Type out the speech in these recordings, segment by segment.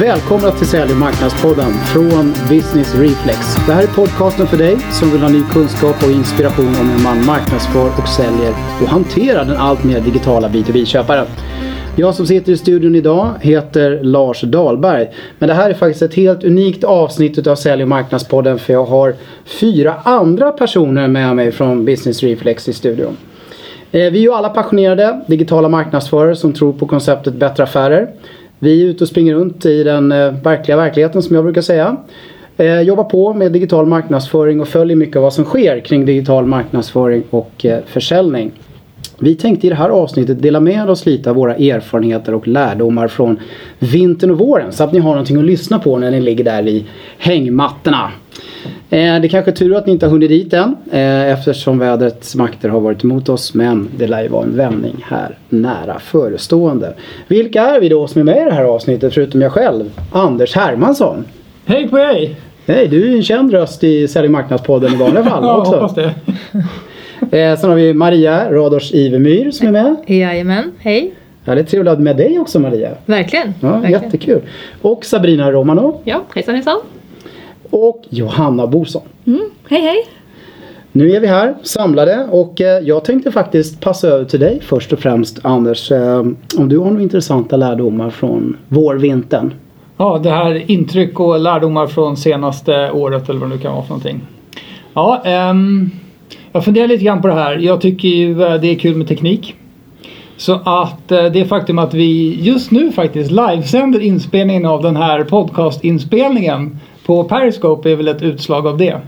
Välkomna till Sälj och marknadspodden från Business Reflex. Det här är podcasten för dig som vill ha ny kunskap och inspiration om hur man marknadsför och säljer och hanterar den allt mer digitala B2B-köparen. Jag som sitter i studion idag heter Lars Dahlberg. Men det här är faktiskt ett helt unikt avsnitt av Sälj och marknadspodden för jag har fyra andra personer med mig från Business Reflex i studion. Eh, vi är ju alla passionerade digitala marknadsförare som tror på konceptet bättre affärer. Vi är ute och springer runt i den eh, verkliga verkligheten som jag brukar säga. Eh, jobbar på med digital marknadsföring och följer mycket av vad som sker kring digital marknadsföring och eh, försäljning. Vi tänkte i det här avsnittet dela med oss lite av våra erfarenheter och lärdomar från vintern och våren så att ni har någonting att lyssna på när ni ligger där i hängmattorna. Eh, det är kanske är tur att ni inte har hunnit dit än eh, eftersom vädrets makter har varit emot oss men det lär ju vara en vändning här nära förestående. Vilka är vi då som är med i det här avsnittet förutom jag själv? Anders Hermansson. Hej på dig! Hej, du är ju en känd röst i Sälj marknadspodden i vanliga fall ja, också. hoppas det. Eh, sen har vi Maria Radors Ivemyr som är med. Jajamän, hej. Ja, det är trevligt med dig också Maria. Verkligen. Ja, verkligen. Jättekul. Och Sabrina Romano. Ja, hejsan hejsan. Och Johanna Borsson. Mm, hej hej. Nu är vi här samlade och eh, jag tänkte faktiskt passa över till dig först och främst Anders. Eh, om du har några intressanta lärdomar från vårvintern. Ja, det här intryck och lärdomar från senaste året eller vad det nu kan vara för någonting. Ja, ehm, jag funderar lite grann på det här. Jag tycker ju eh, det är kul med teknik. Så att det faktum att vi just nu faktiskt livesänder inspelningen av den här podcastinspelningen på Periscope är väl ett utslag av det.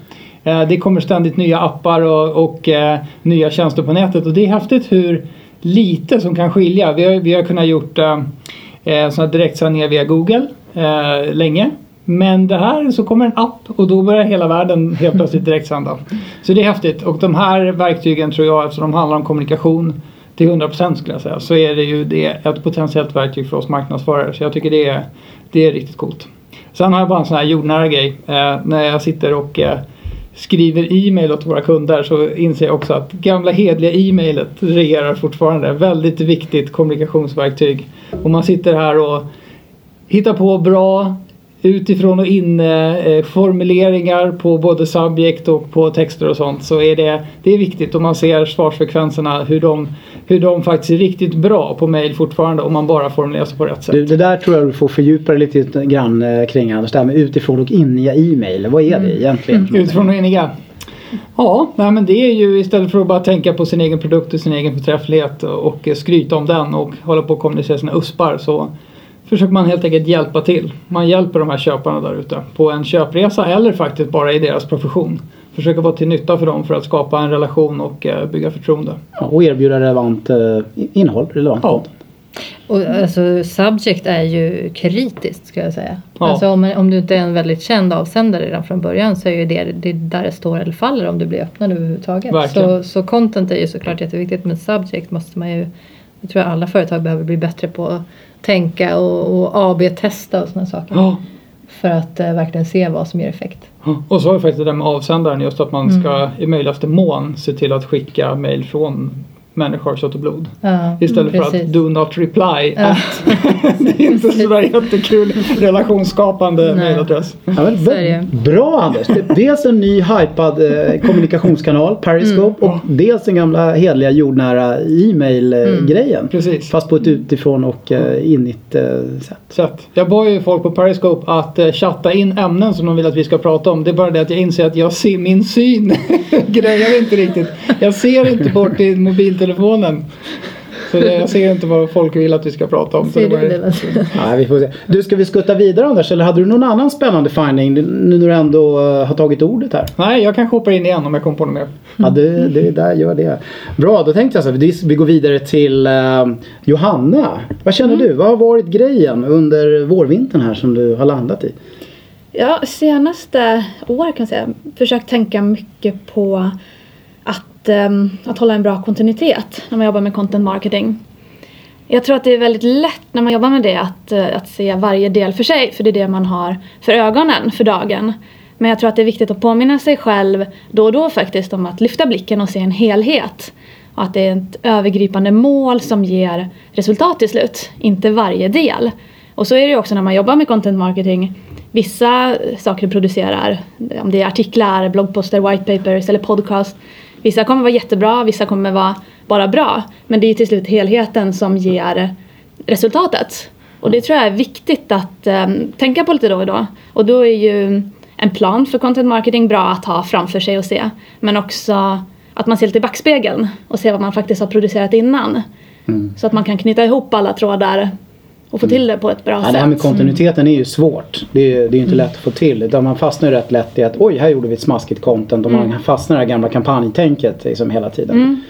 Eh, det kommer ständigt nya appar och, och eh, nya tjänster på nätet och det är häftigt hur lite som kan skilja. Vi har, vi har kunnat gjort eh, eh, sådana direktsändningar via Google eh, länge. Men det här så kommer en app och då börjar hela världen helt plötsligt direktsända. Så det är häftigt och de här verktygen tror jag eftersom de handlar om kommunikation till 100% skulle jag säga så är det ju det ett potentiellt verktyg för oss marknadsförare. Så jag tycker det är, det är riktigt coolt. Sen har jag bara en sån här jordnära grej. Eh, när jag sitter och eh, skriver e-mail åt våra kunder så inser jag också att gamla hedliga e-mailet regerar fortfarande. Väldigt viktigt kommunikationsverktyg. Och man sitter här och hittar på bra utifrån och in eh, formuleringar på både subjekt och på texter och sånt så är det, det är viktigt och man ser svarsfrekvenserna hur de, hur de faktiskt är riktigt bra på mail fortfarande om man bara formulerar sig på rätt sätt. Du, det där tror jag du får fördjupa dig lite grann eh, kring Anders. Det här med utifrån och iniga e-mail. Vad är det egentligen? Utifrån och eniga. Ja, nej, men det är ju istället för att bara tänka på sin egen produkt och sin egen förträfflighet och skryta om den och hålla på och kommunicera sina uspar så försöker man helt enkelt hjälpa till. Man hjälper de här köparna där ute på en köpresa eller faktiskt bara i deras profession. Försöker vara till nytta för dem för att skapa en relation och eh, bygga förtroende. Ja, och erbjuda relevant eh, innehåll, relevant Ja. content. Och alltså subject är ju kritiskt skulle jag säga. Ja. Alltså om, om du inte är en väldigt känd avsändare redan från början så är ju det, det är där det står eller faller om du blir öppnad överhuvudtaget. Verkligen. Så, så content är ju såklart jätteviktigt men subject måste man ju jag tror alla företag behöver bli bättre på att tänka och, och AB-testa och sådana saker. Ja. För att eh, verkligen se vad som ger effekt. Och så har vi faktiskt det där med avsändaren just att man ska i möjligaste mån se till att skicka mail från människor kött och blod. Ja, Istället för precis. att do not reply Ja. det är inte sådär jättekul relationsskapande Nej. mailadress. Ja, bra Anders! Det- Dels en ny hypad eh, kommunikationskanal, Periscope, och dels den gamla hedliga jordnära e-mail-grejen. Precis. Fast på ett utifrån och eh, inigt eh, sätt. sätt. Jag bad ju folk på Periscope att eh, chatta in ämnen som de vill att vi ska prata om. Det är bara det att jag inser att jag ser min syn grejar inte riktigt. Jag ser inte bort i mobiltelefonen. Så det, jag ser inte vad folk vill att vi ska prata om. Så Ser det det? Lasse? Ja, vi får se. Du, ska vi skutta vidare Anders? Eller hade du någon annan spännande finding nu när du ändå eh, har tagit ordet här? Nej, jag kanske hoppar in igen om jag kommer på något mer. Ja, det, det där gör det. Bra, då tänkte jag så här, vi- går vidare till eh, Johanna. Vad känner du? Vad har varit grejen under vårvintern här som du har landat i? Ja, senaste år kan jag säga försökt tänka mycket på att, ehm, att hålla en bra kontinuitet när man jobbar med content marketing. Jag tror att det är väldigt lätt när man jobbar med det att, eh, att se varje del för sig för det är det man har för ögonen för dagen. Men jag tror att det är viktigt att påminna sig själv då och då faktiskt om att lyfta blicken och se en helhet. Och att det är ett övergripande mål som ger resultat till slut, inte varje del. Och så är det ju också när man jobbar med content marketing. Vissa saker du producerar, om det är artiklar, bloggposter, white papers eller podcast. Vissa kommer vara jättebra, vissa kommer vara bara bra. Men det är till slut helheten som ger resultatet. Och det tror jag är viktigt att um, tänka på lite då och då. Och då är ju en plan för content marketing bra att ha framför sig och se. Men också att man ser lite i backspegeln och ser vad man faktiskt har producerat innan. Mm. Så att man kan knyta ihop alla trådar och få till det på ett bra ja, sätt. Det här med kontinuiteten är ju svårt. Det är, det är inte mm. lätt att få till. Utan man fastnar ju rätt lätt i att oj, här gjorde vi ett smaskigt content. Och man mm. fastnar i det här gamla kampanjtänket liksom hela tiden. Mm.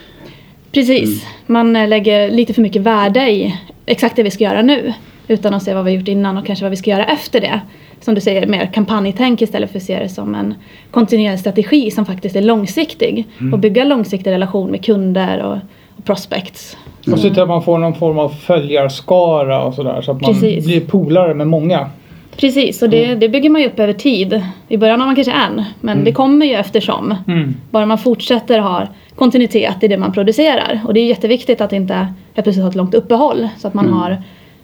Precis. Man eh, lägger lite för mycket värde i exakt det vi ska göra nu. Utan att se vad vi gjort innan och kanske vad vi ska göra efter det. Som du säger, mer kampanjtänk istället för att se det som en kontinuerlig strategi som faktiskt är långsiktig. Mm. Och bygga långsiktig relation med kunder och, och prospects. Och se till att man får någon form av följarskara och sådär så att man Precis. blir polare med många. Precis, och det, mm. det bygger man ju upp över tid. I början har man kanske en, men mm. det kommer ju eftersom. Mm. Bara man fortsätter ha kontinuitet i det man producerar. Och det är jätteviktigt att inte helt plötsligt ha ett långt uppehåll. Så att man, mm. har,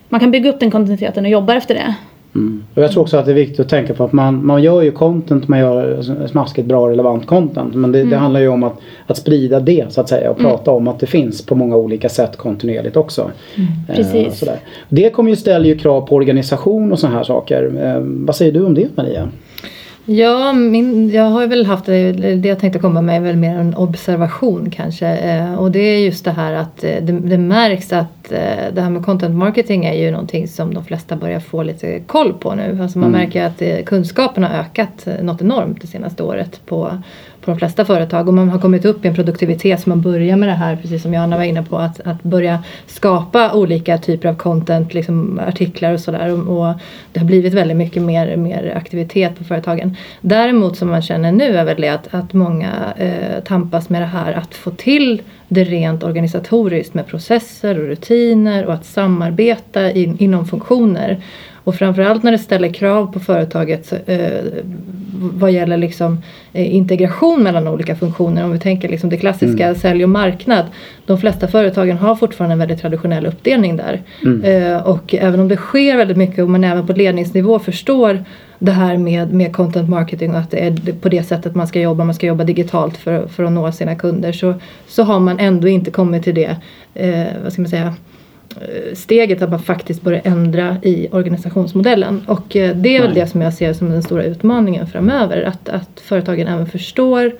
man kan bygga upp den kontinuiteten och jobba efter det. Mm. Och jag tror också att det är viktigt att tänka på att man, man gör ju content, man gör smaskigt bra relevant content. Men det, mm. det handlar ju om att, att sprida det så att säga och mm. prata om att det finns på många olika sätt kontinuerligt också. Mm. Eh, Precis. sådär. Det kommer ju ställa ju krav på organisation och sådana här saker. Eh, vad säger du om det Maria? Ja, min, jag har väl haft det, jag tänkte komma med är väl mer en observation kanske. Eh, och det är just det här att eh, det, det, märks att eh, det här med content marketing är ju någonting som de flesta börjar få lite koll på nu. Alltså man mm. märker att kunskapen har ökat något enormt det senaste året på på de flesta företag och man har kommit upp i en produktivitet så man börjar med det här precis som Johanna var inne på att, att börja skapa olika typer av content, liksom artiklar och sådär och, och, det har blivit väldigt mycket mer, mer aktivitet på företagen. Däremot som man känner nu är väl det att, att många eh, tampas med det här att få till det rent organisatoriskt med processer och rutiner och att samarbeta in, inom funktioner. Och framförallt när det ställer krav på företaget eh, vad gäller liksom, eh, integration mellan olika funktioner. Om vi tänker liksom det klassiska mm. sälj och marknad. De flesta företagen har fortfarande en väldigt traditionell uppdelning där. Mm. Eh, och även om det sker väldigt mycket och man även på ledningsnivå förstår det här med, med content marketing och att det är på det sättet man ska jobba, man ska jobba digitalt för, för att nå sina kunder så, så har man ändå inte kommit till det, eh, vad ska man säga, steget att man faktiskt börjar ändra i organisationsmodellen. Och eh, det är väl det som jag ser som den stora utmaningen framöver. Att, att företagen även förstår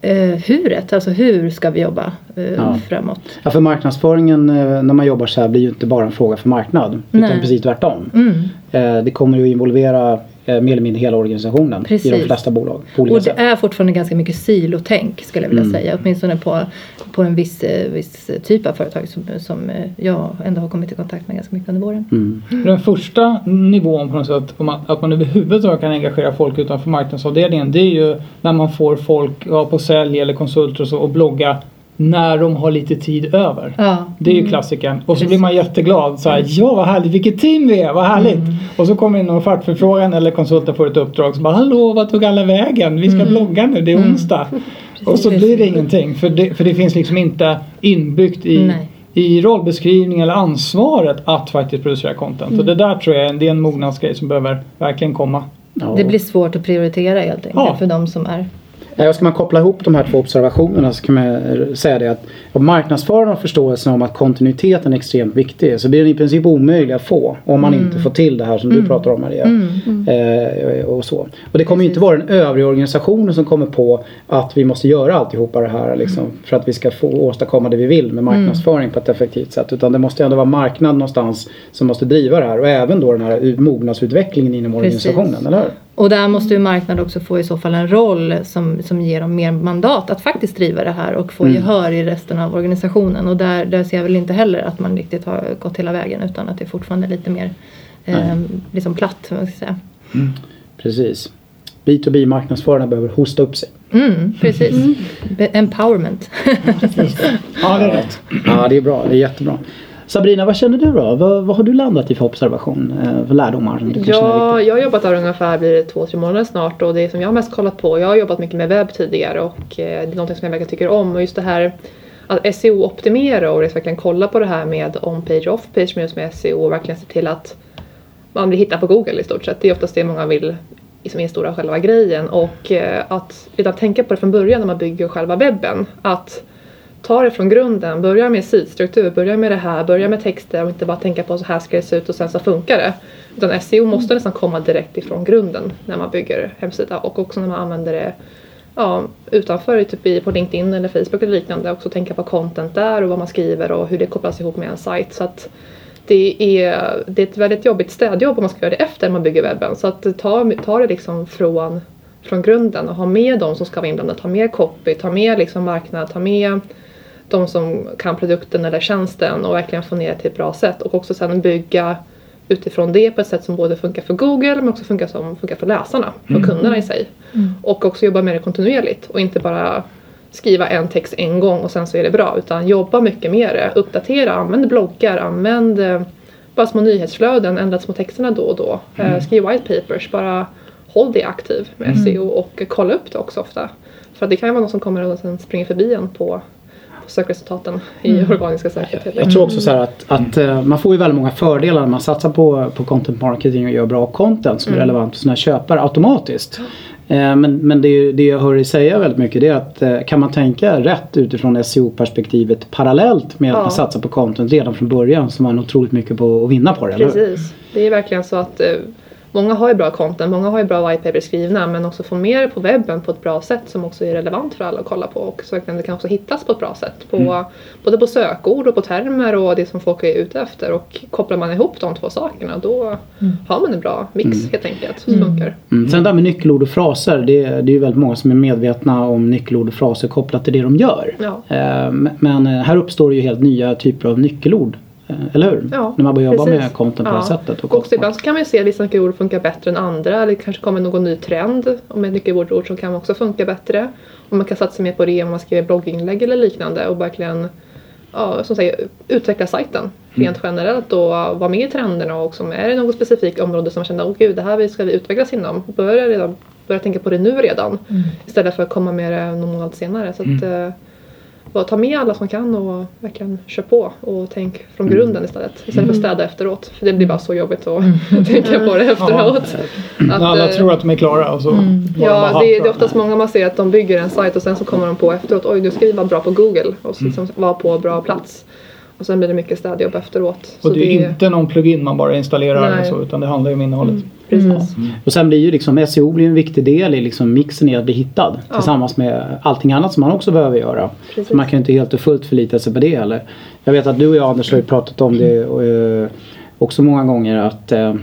eh, huret, alltså hur ska vi jobba eh, ja. framåt. Ja, för marknadsföringen eh, när man jobbar så här blir ju inte bara en fråga för marknad. Nej. Utan precis tvärtom. Mm. Eh, det kommer ju att involvera Eh, mer eller mindre hela organisationen Precis. i de flesta bolag. och det sätt. är fortfarande ganska mycket silotänk skulle jag vilja mm. säga. Åtminstone på, på en viss, eh, viss typ av företag som, som eh, jag ändå har kommit i kontakt med ganska mycket under våren. Mm. Den första nivån på något sätt, att man överhuvudtaget kan engagera folk utanför marknadsavdelningen det är ju när man får folk ja, på sälj eller konsulter och så och blogga när de har lite tid över. Ja. Det är ju mm. klassikern. Och så Precis. blir man jätteglad. Så här, ja vad härligt, vilket team vi är, vad härligt. Mm. Och så kommer in någon fackförfrågan eller konsulten får ett uppdrag. Så bara, hallå vad tog alla vägen? Vi ska mm. blogga nu, det är mm. onsdag. och så blir det ingenting. För det, för det finns liksom inte inbyggt i i rollbeskrivning eller ansvaret att faktiskt producera content. Mm. Och det där tror jag det är en mognadsgrej som behöver verkligen komma. Ja. Det blir svårt att prioritera helt enkelt ja. för de som är Ja, ska man koppla ihop de här två observationerna så kan man säga det att om marknadsföraren har förståelsen om att kontinuiteten är extremt viktig så blir den i princip omöjlig att få om man mm. inte får till det här som mm. du pratar om Maria. Mm. mm. Eh, och, så. och det kommer Precis. inte vara den övriga organisationen som kommer på att vi måste göra alltihopa det här liksom, mm. för att vi ska få åstadkomma det vi vill med marknadsföring på ett effektivt sätt. Utan det måste ändå vara marknad någonstans som måste driva det här och även då den här mognadsutvecklingen inom Precis. organisationen, eller hur? Och där måste ju marknaden också få i så fall en roll som, som ger dem mer mandat att faktiskt driva det här och få mm. gehör i resten av organisationen. Och där, där ser jag väl inte heller att man riktigt har gått hela vägen utan att det är fortfarande lite mer eh, liksom platt. Man ska säga. Mm. Precis. B2B marknadsförarna behöver hosta upp sig. Mm, precis. Mm. Empowerment. ja, det är rätt. Ja, det är bra. Det är jättebra. Sabrina, vad känner du då? Vad, vad har du landat i för observation, eh, för lärdomar? Som du ja, jag har jobbat där ungefär blir två, tre månader snart och det som jag har mest kollat på, jag har jobbat mycket med webb tidigare och eh, det är något som jag verkligen tycker om och just det här att SEO-optimera och verkligen kolla på det här med on-page och off-page med just med SEO och verkligen se till att man vill hitta på Google i stort sett. Det är oftast det många vill liksom instora själva grejen och eh, att redan tänka på det från början när man bygger själva webben. Att ta det från grunden, börja med sidstruktur, börja med det här, börja med texter och inte bara tänka på så här ska det se ut och sen så funkar det. Utan SEO måste nästan komma direkt ifrån grunden när man bygger hemsida och också när man använder det ja, utanför, typ på LinkedIn eller Facebook eller liknande. Också tänka på content där och vad man skriver och hur det kopplas ihop med en sajt. Så att det är, det är ett väldigt jobbigt städjobb om man ska göra det efter man bygger webben. Så att ta, ta det liksom från, från grunden och ha med de som ska vara inblandade. Ta med copy, ta med liksom marknad, ta med de som kan produkten eller tjänsten och verkligen få ner det till ett bra sätt. Och också sedan bygga utifrån det på ett sätt som både funkar för Google men också funkar, som, funkar för läsarna, för mm. kunderna i sig. Mm. Och också jobba med det kontinuerligt och inte bara skriva en text en gång och sen så är det bra utan jobba mycket med det, uppdatera, använd bloggar, använd eh, bara små nyhetsflöden, ändra små texterna då och då. Eh, mm. skriv white papers, bara håll det aktiv med mm. SEO och kolla upp det också ofta. För det kan ju vara någon som kommer och sen springer förbi en på sökresultaten i mm. organiska söket. Jag tror också så här att, att mm. man får ju väldigt många fördelar när man satsar på, på content marketing och gör bra content som är mm. relevant för sina köpare automatiskt. Eh, men, men det, det jag hör dig säga väldigt mycket det är att eh, kan man tänka rätt utifrån SEO-perspektivet parallellt med ja. att man satsar på content redan från början så har man otroligt mycket på att vinna på det. Precis. Det är verkligen så att många har ju bra content, många har ju bra white papers skrivna men också få med det på webben på ett bra sätt som också är relevant för alla att kolla på och det kan också hittas på ett bra sätt. På, mm. Både på sökord och på termer och det som folk är ute efter och kopplar man ihop de två sakerna då mm. har man en bra mix mm. helt enkelt som mm. funkar. Mm. Sen det här med nyckelord och fraser, det, det är ju väldigt många som är medvetna om nyckelord och fraser kopplat till det de gör. Ja. Eh, men här uppstår ju helt nya typer av nyckelord eller hur? Ja, När man börjar jobba med content på ja. det sättet. Och också ibland så kan man ju se att vissa nyckelord funkar bättre än andra. Eller kanske kommer någon ny trend ett nyckelord som kan också funka bättre. Och man kan satsa mer på det om man skriver blogginlägg eller liknande och verkligen ja, som säger, utveckla sajten mm. rent generellt och vara med i trenderna och också är det något specifikt område som man känner, gud det här ska vi utvecklas inom. Börja, redan, börja tänka på det nu redan mm. istället för att komma med det någon månad senare. Så att, mm. Eh, bara ta med alla som kan och verkligen kör på och tänk från mm. grunden istället. Istället för att mm. städa efteråt. För det blir bara så jobbigt att mm. tänka på det efteråt. Ja. Att, alla tror att de är klara och så mm. Ja, det, det, är oftast många man ser att de bygger en sajt och sen så kommer de på efteråt, oj nu ska vi vara bra på Google och så liksom vara på bra plats. Och sen blir det mycket städjobb efteråt. Och så det är det... inte någon plugin man bara installerar så, utan det handlar ju om innehållet. Mm. Precis. Mm. Och sen blir ju liksom SEO blir en viktig del i liksom mixen i att bli hittad. Ja. Tillsammans med allting annat som man också behöver göra. Precis. Så man kan inte helt och fullt förlita sig på det heller. Jag vet att du och jag Anders har ju pratat om det och, uh, också många gånger att, uh,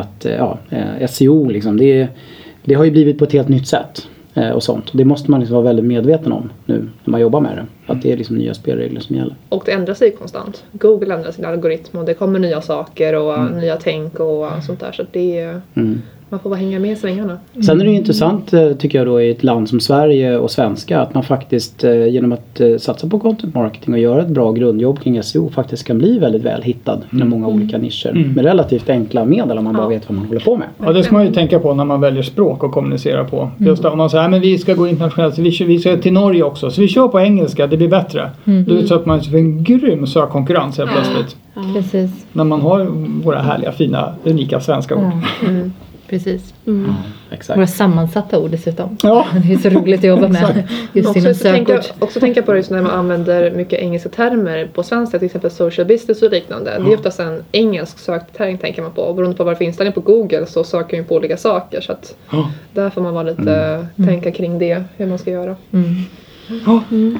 att ja, SEO liksom det, det har ju blivit på ett helt nytt sätt. Eh, och sånt. Det måste man liksom vara väldigt medveten om nu när man jobbar med det. Att det är liksom nya spelregler som gäller. Och det ändrar sig konstant. Google ändrar sin algoritm och det kommer nya saker och mm. nya tänk och sånt där. Så det är, mm. Man får bara hänga med i svängarna. Sen är det ju intressant eh, tycker jag då i ett land som Sverige och svenska att man faktiskt eh, genom att eh, satsa på content marketing och göra ett bra grundjobb kring SEO faktiskt kan bli väldigt väl hittad mm. inom många olika mm. nischer mm. med relativt enkla medel om man ja. bara vet vad man håller på med. Ja det ska man ju tänka på när man väljer språk att kommunicera på. Mm. Just om man säger att vi ska gå internationellt, vi, vi ska till Norge också så vi kör på engelska, det blir bättre. Mm. Då utsätter man sig för en grym sökkonkurrens helt plötsligt. Ja. Precis. När man har våra härliga, fina, unika svenska ord. Mm. Precis. Mm. Ja, exakt. Våra sammansatta ord dessutom. Ja. Det är så roligt att jobba med just inom sökord. Tänka, också tänka på det när man använder mycket engelska termer på svenska, till exempel social business och liknande. Ja. Det är oftast en engelsk sökterm tänker man på. Och beroende på varför inställning på Google så söker man på olika saker. Så att ja. där får man vara lite, mm. tänka kring det, hur man ska göra. Mm.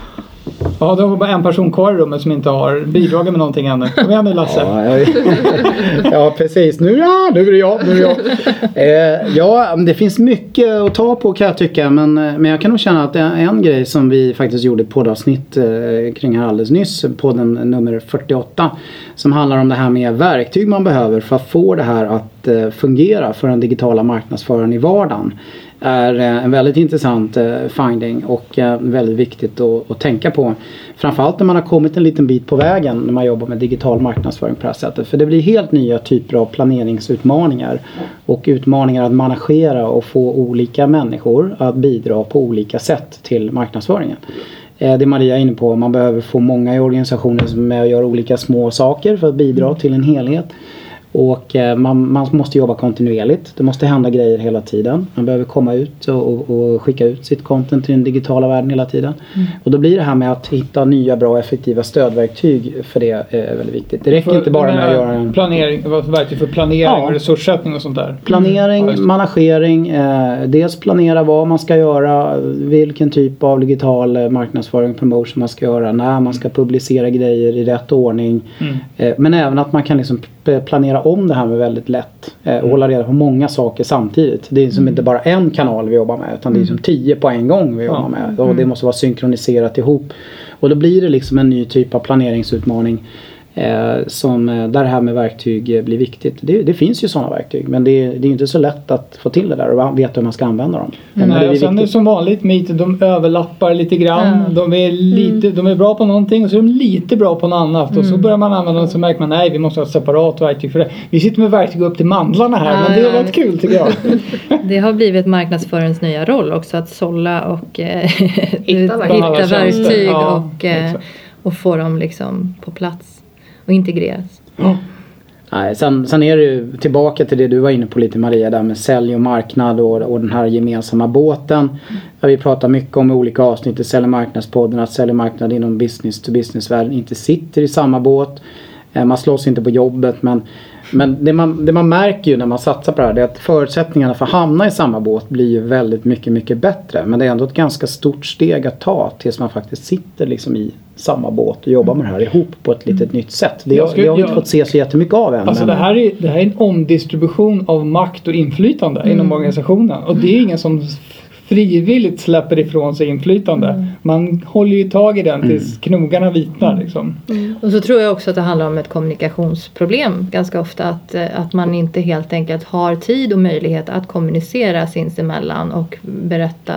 Ja, då har vi bara en person kvar i rummet som inte har bidragit med någonting ännu. Kom igen nu Lasse. Ja, ja precis. Nu, ja, nu är det jag. Nu är det jag. Eh, ja, det finns mycket att ta på kan jag tycka. Men, eh, men jag kan nog känna att det är en grej som vi faktiskt gjorde ett poddavsnitt eh, kring här alldeles nyss. Podden nummer 48. Som handlar om det här med verktyg man behöver för att få det här att eh, fungera för den digitala marknadsföraren i vardagen är eh, en väldigt intressant eh, finding och eh, väldigt viktigt att, tänka på. Framförallt när man har kommit en liten bit på vägen när man jobbar med digital marknadsföring på det här sättet. För det blir helt nya typer av planeringsutmaningar och utmaningar att managera och få olika människor att bidra på olika sätt till marknadsföringen. Det Maria är inne på, man behöver få många i organisationen som är med och gör olika små saker för att bidra till en helhet. Och eh, man, man måste jobba kontinuerligt. Det måste hända grejer hela tiden. Man behöver komma ut och, och, skicka ut sitt content till den digitala världen hela tiden. Mm. Och då blir det här med att hitta nya bra och effektiva stödverktyg för det är väldigt viktigt. Det räcker För- inte bara med att göra en Planering, vad för verktyg för planering Ja. och resurssättning och sånt där. Planering, det. managering, eh, dels planera vad man ska göra, vilken typ av digital eh, marknadsföring promotion man ska göra, när man ska publicera grejer i rätt ordning. Mm. Eh, men även att man kan liksom planera om det här med väldigt lätt eh, och hålla reda på många saker samtidigt. Det är Mm. som inte bara en kanal vi jobbar med utan det är som tio på en gång vi jobbar med och det måste vara synkroniserat ihop. Och då blir det liksom en ny typ av planeringsutmaning Eh, som, eh, där det här med verktyg eh, blir viktigt. Det, det finns ju sådana verktyg men det, det är inte så lätt att få till det där och veta hur man ska använda dem. Men Nej, det är och sen viktigt. som vanligt Meet, de överlappar lite grann. Ja. De, är lite, de är bra på någonting och så är de lite bra på något annat. Och så börjar man använda dem så märker man nej vi måste ha ett separat verktyg för det. Vi sitter med verktyg upp till mandlarna här Ja, men det är ja. rätt kul tycker jag. Det har blivit marknadsförarens nya roll också att sålla och eh, Hitta verktyg. hitta verktyg Ja, och, eh, och få dem liksom på plats och integreras. Nej, sen, sen är det ju tillbaka till det du var inne på lite Maria där med sälj och marknad och, och den här gemensamma båten. Där vi pratar mycket om i olika avsnitt i Sälj och marknadspodden att sälj och marknad inom business to business världen inte sitter i samma båt. Eh, Man slåss inte på jobbet men, men det, man, det man märker ju när man satsar på det här det är att förutsättningarna för att hamna i samma båt blir ju väldigt mycket, mycket bättre. Men det är ändå ett ganska stort steg att ta tills man faktiskt sitter liksom i samma båt och jobbar med det här ihop på ett litet nytt sätt. Det, Jag har- skulle- det har vi inte jag- fått se så jättemycket av än. Alltså men- det här, är, det här är en omdistribution av makt och inflytande inom organisationen. Och det är ingen som frivilligt släpper ifrån sig inflytande. Man håller ju tag i den tills knogarna vitnar. Liksom. Och så tror jag också att det handlar om ett kommunikationsproblem ganska ofta. Att, eh, att man inte helt enkelt har tid och möjlighet att kommunicera sinsemellan och berätta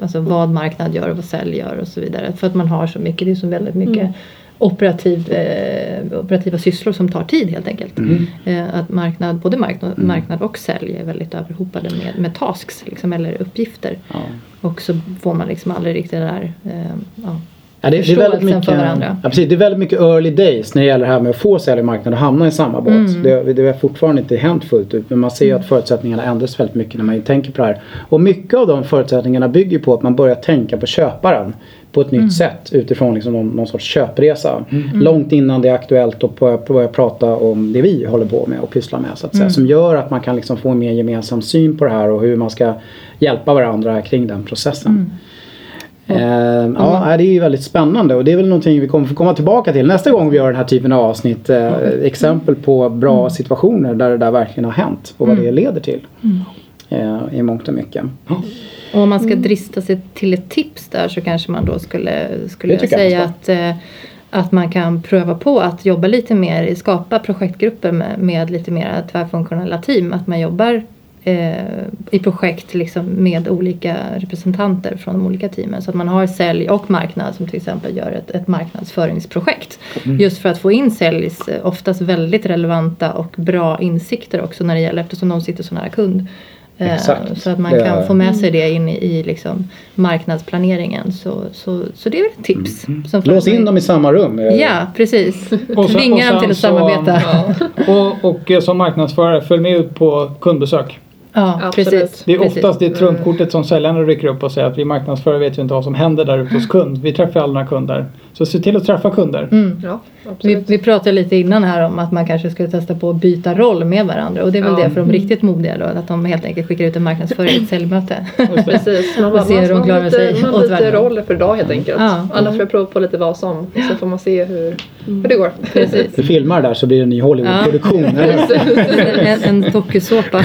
alltså, vad marknad gör och vad sälj gör och så vidare. För att man har så mycket, det är så väldigt mycket operativ, eh, operativa sysslor som tar tid helt enkelt. Eh, att marknad, både marknad, marknad och sälj är väldigt överhopade med, med tasks liksom, eller uppgifter. Ja. Och så får man liksom aldrig riktigt det där eh, ja, Ja, det, det, är väldigt mycket, för varandra. ja, precis, det är väldigt mycket early days när det gäller det här med att få sälj och hamna i samma båt. Mm. Det, det har fortfarande inte hänt fullt ut men man ser ju att förutsättningarna ändras väldigt mycket när man tänker på det här. Och mycket av de förutsättningarna bygger på att man börjar tänka på köparen på ett nytt Mm. sätt utifrån liksom någon, någon sorts köpresa. Långt innan det är aktuellt att börja, börja prata om det vi håller på med och pysslar med. Så att säga, Mm. Som gör att man kan liksom få en mer gemensam syn på det här och hur man ska hjälpa varandra kring den processen. Mm. Eh, ja, det är ju väldigt spännande och det är väl någonting vi kommer få komma tillbaka till nästa gång vi gör den här typen av avsnitt. Eh, exempel på bra situationer där det där verkligen har hänt och vad det leder till. Eh, I mångt och mycket. Och om man ska drista sig till ett tips där så kanske man då skulle, skulle säga att, eh, att man kan pröva på att jobba lite mer, skapa projektgrupper med, med lite mer tvärfunktionella team. Att man jobbar eh, i projekt liksom med olika representanter från de olika teamen. Så att man har sälj och marknad som till exempel gör ett, ett marknadsföringsprojekt. Mm. Just för att få in säljs oftast väldigt relevanta och bra insikter också när det gäller eftersom de sitter så nära kund. Eh, Exakt. Så att man kan är- få med sig det in i, i liksom marknadsplaneringen. Så, så, så det är väl ett tips. Som Mm. Lås in dem i samma rum. eh, Ja, precis. Och Tvinga och dem till att så- samarbeta. Och, och eh, som marknadsförare, följ med ut på kundbesök. Ja, Absolut. precis. Det är precis. oftast det trumkortet som säljarna rycker upp och säger att vi marknadsförare vet ju inte vad som händer där ute hos kund. Vi träffar aldrig kunder. Så se till att träffa kunder. Mm. Ja, Vi, absolut. vi pratade lite innan här om att man kanske skulle testa på att byta roll med varandra och det är väl Ja. det för de riktigt modiga då att de helt enkelt skickar ut en marknadsförare i ett säljmöte. Precis, man, Och bara, se man, hur de man, klarar sig åt världen. roller för dag helt enkelt. Ja. Alla får jag prova på lite vad som. Så får man se hur, hur det går. Precis. Du filmar där så blir det en ny Hollywood-produktion. En, en dokusåpa.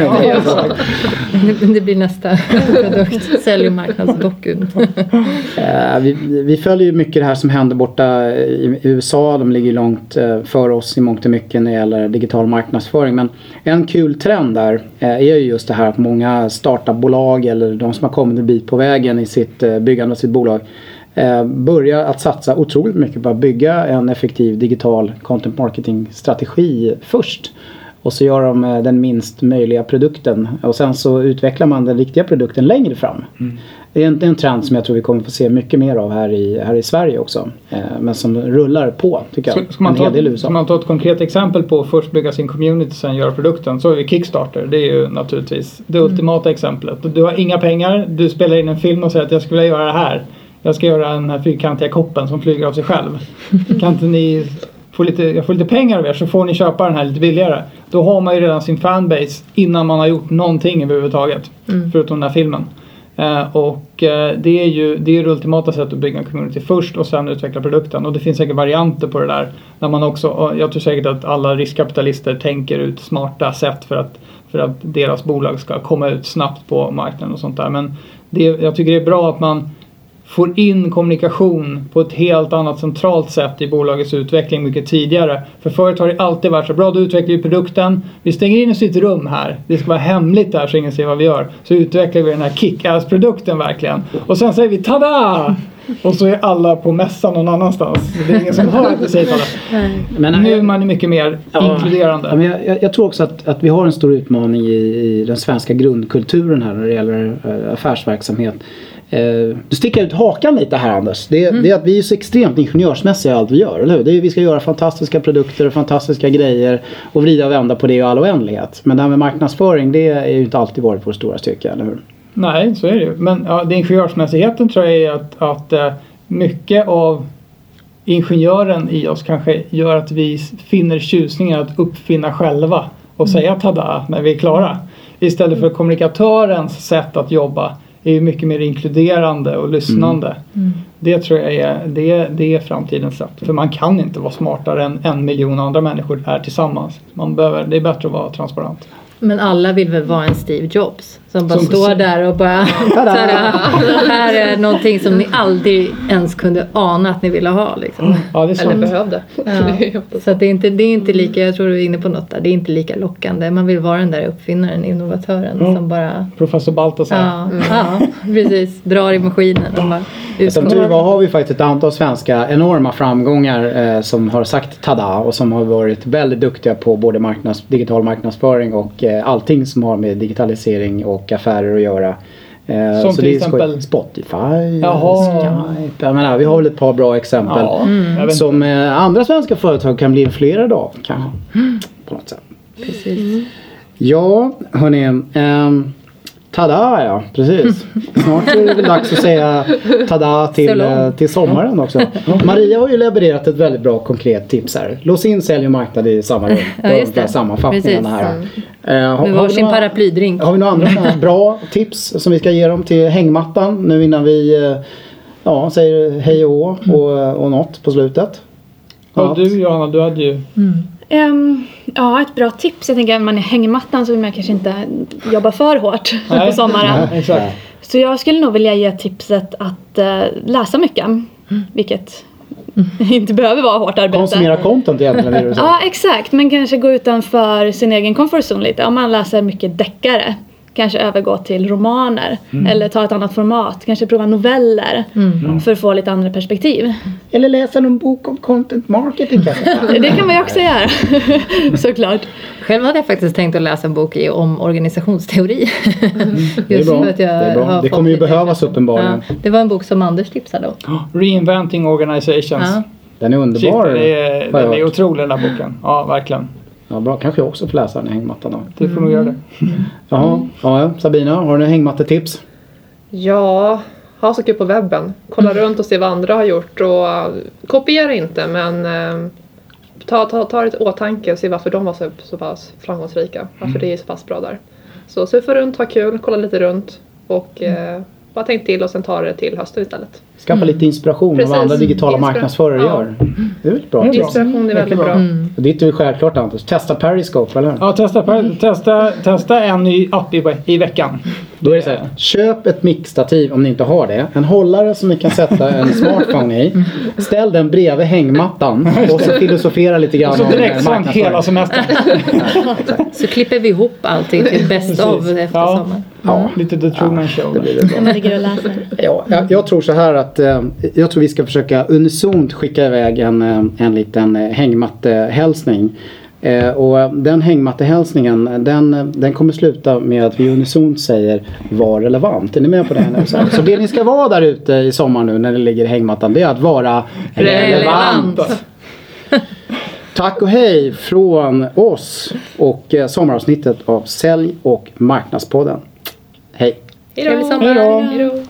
Det, blir nästa produkt. Sälj och marknadsdokun. Eh, vi, vi följer ju mycket det här som händer borta i USA. De ligger långt eh, före oss i mångt och mycket när det gäller digital marknadsföring. Men en kul trend där eh, är ju just det här att många startupbolag eller de som har kommit en bit på vägen i sitt byggande av sitt bolag börjar att satsa otroligt mycket på att bygga en effektiv digital content marketing strategi först. Och så gör de eh, den minst möjliga produkten och sen så utvecklar man den riktiga produkten längre fram. Det är en, en trend som jag tror vi kommer få se mycket mer av här i, här i Sverige också. Eh, men som rullar på tycker jag. Ska, ska, man ta, ska man ta ett konkret exempel på först bygga sin community sen göra produkten så är vi Kickstarter. Det är ju naturligtvis det ultimata exemplet. Du har inga pengar, du spelar in en film och säger att jag skulle vilja göra det här. Jag ska göra den här fyrkantiga koppen som flyger av sig själv. Kan inte ni få lite, jag får lite pengar av er så får ni köpa den här lite billigare. Då har man ju redan sin fanbase innan man har gjort någonting överhuvudtaget. Förutom den här filmen. Eh, och eh, det är ju det, är det ultimata sättet att bygga en community först och sen utveckla produkten. Och det finns säkert varianter på det där. När man också, jag tror säkert att alla riskkapitalister tänker ut smarta sätt för att, för att deras bolag ska komma ut snabbt på marknaden och sånt där. Men det, jag tycker det är bra att man får in kommunikation på ett helt annat centralt sätt i bolagets utveckling mycket tidigare. För förut har det alltid varit så bra, då utvecklar vi produkten. Vi stänger in oss i ett rum här. Det ska vara hemligt där så ingen ser vad vi gör. Så utvecklar vi den här kick-ass-produkten verkligen. Och sen säger vi tada! Och så är alla på mässan någon annanstans. Det är ingen som hör att vi säger tada. Nu är man mycket mer Ja, inkluderande. Ja, men jag, jag, jag tror också att, att vi har en stor utmaning i, i den svenska grundkulturen här när det gäller eh, affärsverksamhet. Eh, du sticker ut hakan lite här Anders. Det, Mm. det är att vi är så extremt ingenjörsmässiga i allt vi gör, eller hur? Det är, vi ska göra fantastiska produkter och fantastiska grejer och vrida och vända på det i all oändlighet. Men det här med marknadsföring det är ju inte alltid varit vår stora styrka, eller hur? Nej, så är det ju. Men ja, det ingenjörsmässigheten tror jag är att, att eh, mycket av ingenjören i oss kanske gör att vi finner tjusningen att uppfinna själva och säga tada när vi är klara. Istället för kommunikatörens sätt att jobba är ju mycket mer inkluderande och lyssnande. Det tror jag är, det, det är framtidens sätt. För man kan inte vara smartare än en miljon andra människor är tillsammans. Man behöver, det är bättre att vara transparent. Men alla vill väl vara en Steve Jobs som bara Som- står där och bara Tada! Tada! Här är någonting som ni aldrig ens kunde ana att ni ville ha liksom. Ja, det är Eller behövde. Ja. Så det, är inte, det är inte lika, jag tror du är inne på något där, det är inte lika lockande. Man vill vara den där uppfinnaren, innovatören Ja. som bara Professor Baltasar. Ja, ja, precis. Drar i maskinen och bara Som tur var har vi faktiskt ett antal svenska enorma framgångar eh, som har sagt tada och som har varit väldigt duktiga på både marknads, digital marknadsföring och eh, allting som har med digitalisering och affärer att göra. Eh, Som så till det är exempel? Spotify, Jaha. Skype. Jag menar, vi har väl ett par bra exempel. Ja, vet Som eh, andra svenska företag kan bli influerade av kanske. På något sätt. Precis. Ja, hörni. ehm, tada ja, precis. Snart är det väl dags att säga tada till, eh, till sommaren också. Maria har ju levererat ett väldigt bra konkret tips här. Lås in sälj och marknad i samma rum. Ja, Precis. här. Eh, har- Med varsin några- paraplydrink. Har vi några andra bra tips som vi ska ge dem till hängmattan nu innan vi eh, ja, säger hej och och, och något på slutet? Och Något? du Johanna, du hade ju Ehm, ja, ett bra tips. Jag tänker att man är hängmattan så vill man kanske inte jobba för hårt Nej. på sommaren. Nej, exakt. Så jag skulle nog vilja ge tipset att eh, läsa mycket. Vilket inte behöver vara hårt arbete. Konsumera content egentligen. är det så. Ja, exakt. Men kanske gå utanför sin egen comfort zone lite. Om man läser mycket deckare. Kanske övergå till romaner. Eller ta ett annat format. Kanske prova noveller. För att få lite andra perspektiv. Eller läsa någon bok om content marketing kanske. Det kan man ju också göra. Såklart. Själv hade jag faktiskt tänkt att läsa en bok i, om organisationsteori. Det är bra. för att jag Det, är bra. har det kommer ju behövas uppenbarligen. Ja, det var en bok som Anders tipsade om. Reinventing Organizations. Ja. Den är Shit, underbar. den är, har jag den är otrolig den här boken. Ja, verkligen. Ja, bra. Kanske jag också får läsa den i hängmattan då. Du får nog göra det. Jaha. Ja, Sabina, har du några hängmattetips? Ja, ha så kul på webben. Kolla runt och se vad andra har gjort och uh, kopiera inte men uh, ta, ta, ta det i åtanke och se varför de var så, så pass framgångsrika. Varför det är så pass bra där. Så surfa runt, ha kul, kolla lite runt och uh, bara tänk till och sen ta det till hösten istället. Skaffa lite inspiration av Precis. vad andra digitala Inspira- marknadsförare ja. gör. Det är väl bra. Det är bra. Inspiration är väldigt bra. bra. Och ditt är ju självklart Anders. Testa Periscope, eller? Ja, testa, per- testa, testa en ny app i, i veckan. Då är det så här, köp ett mixtativ om ni inte har det. En hållare som ni kan sätta en smartphone i. Ställ den bredvid hängmattan och så filosofera lite grann Så om eh, direkt marknadsföring. hela semestern. Så klipper vi ihop allting till best of efter Ja. sommaren. Ja, Lite The Truman Show. det blir det bra. När man ligger och läser. Ja, jag, jag tror så här att eh, jag tror vi ska försöka unisont skicka iväg en, eh, en liten eh, hängmattehälsning. Eh, och den hängmattehälsningen den, den kommer sluta med att vi unisont säger var relevant. Är ni med på det nu? Så, så det ni ska vara där ute i sommar nu när ni ligger i hängmattan det är att vara Relevant. Tack och hej från oss och eh, sommaravsnittet av Sälj och marknadspodden. Hej! Hej då!